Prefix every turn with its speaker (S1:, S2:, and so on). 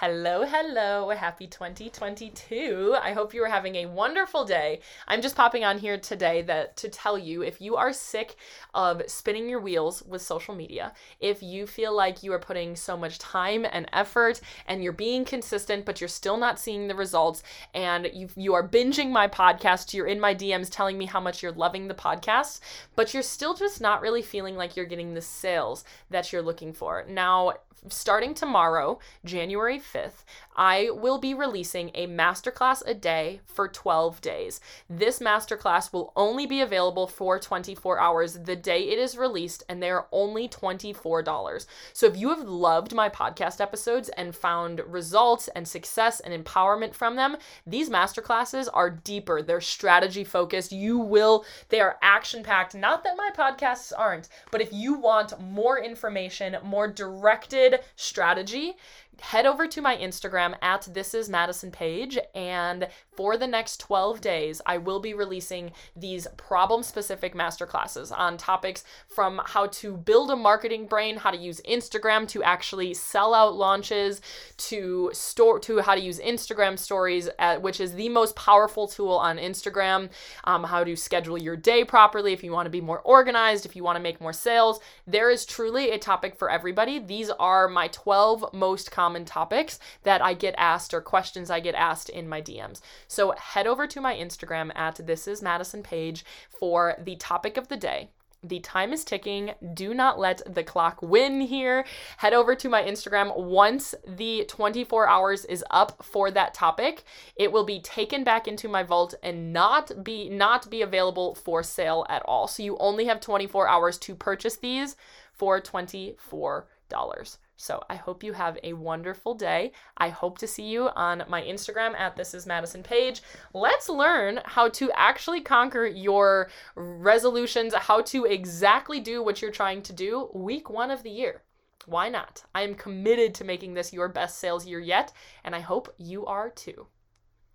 S1: Hello, hello. Happy 2022. I hope you are having a wonderful day. I'm just popping on here today that to tell you if you are sick of spinning your wheels with social media, if you feel like you are putting so much time and effort and you're being consistent but you're still not seeing the results and you you are binging my podcast, you're in my DMs telling me how much you're loving the podcast, but you're still just not really feeling like you're getting the sales that you're looking for. Now, starting tomorrow, January 5th, I will be releasing a masterclass a day for 12 days. This masterclass will only be available for 24 hours the day it is released, and they are only $24. So if you have loved my podcast episodes and found results and success and empowerment from them, these masterclasses are deeper. They're strategy focused. You will, they are action packed. Not that my podcasts aren't, but if you want more information, more directed strategy, head over to my Instagram at this is Madison Page and for the next 12 days I will be releasing these problem specific masterclasses on topics from how to build a marketing brain, how to use Instagram to actually sell out launches, to store to how to use Instagram stories at, which is the most powerful tool on Instagram, um, how to schedule your day properly if you want to be more organized, if you want to make more sales. There is truly a topic for everybody. These are my 12 most common common topics that I get asked or questions I get asked in my DMs. So head over to my Instagram at this is Madison Page for the topic of the day. The time is ticking. Do not let the clock win here. Head over to my Instagram once the 24 hours is up for that topic. It will be taken back into my vault and not be not be available for sale at all. So you only have 24 hours to purchase these for $24. So I hope you have a wonderful day. I hope to see you on my Instagram at this is Madison Page. Let's learn how to actually conquer your resolutions, how to exactly do what you're trying to do week one of the year. Why not? I am committed to making this your best sales year yet, and I hope you are too.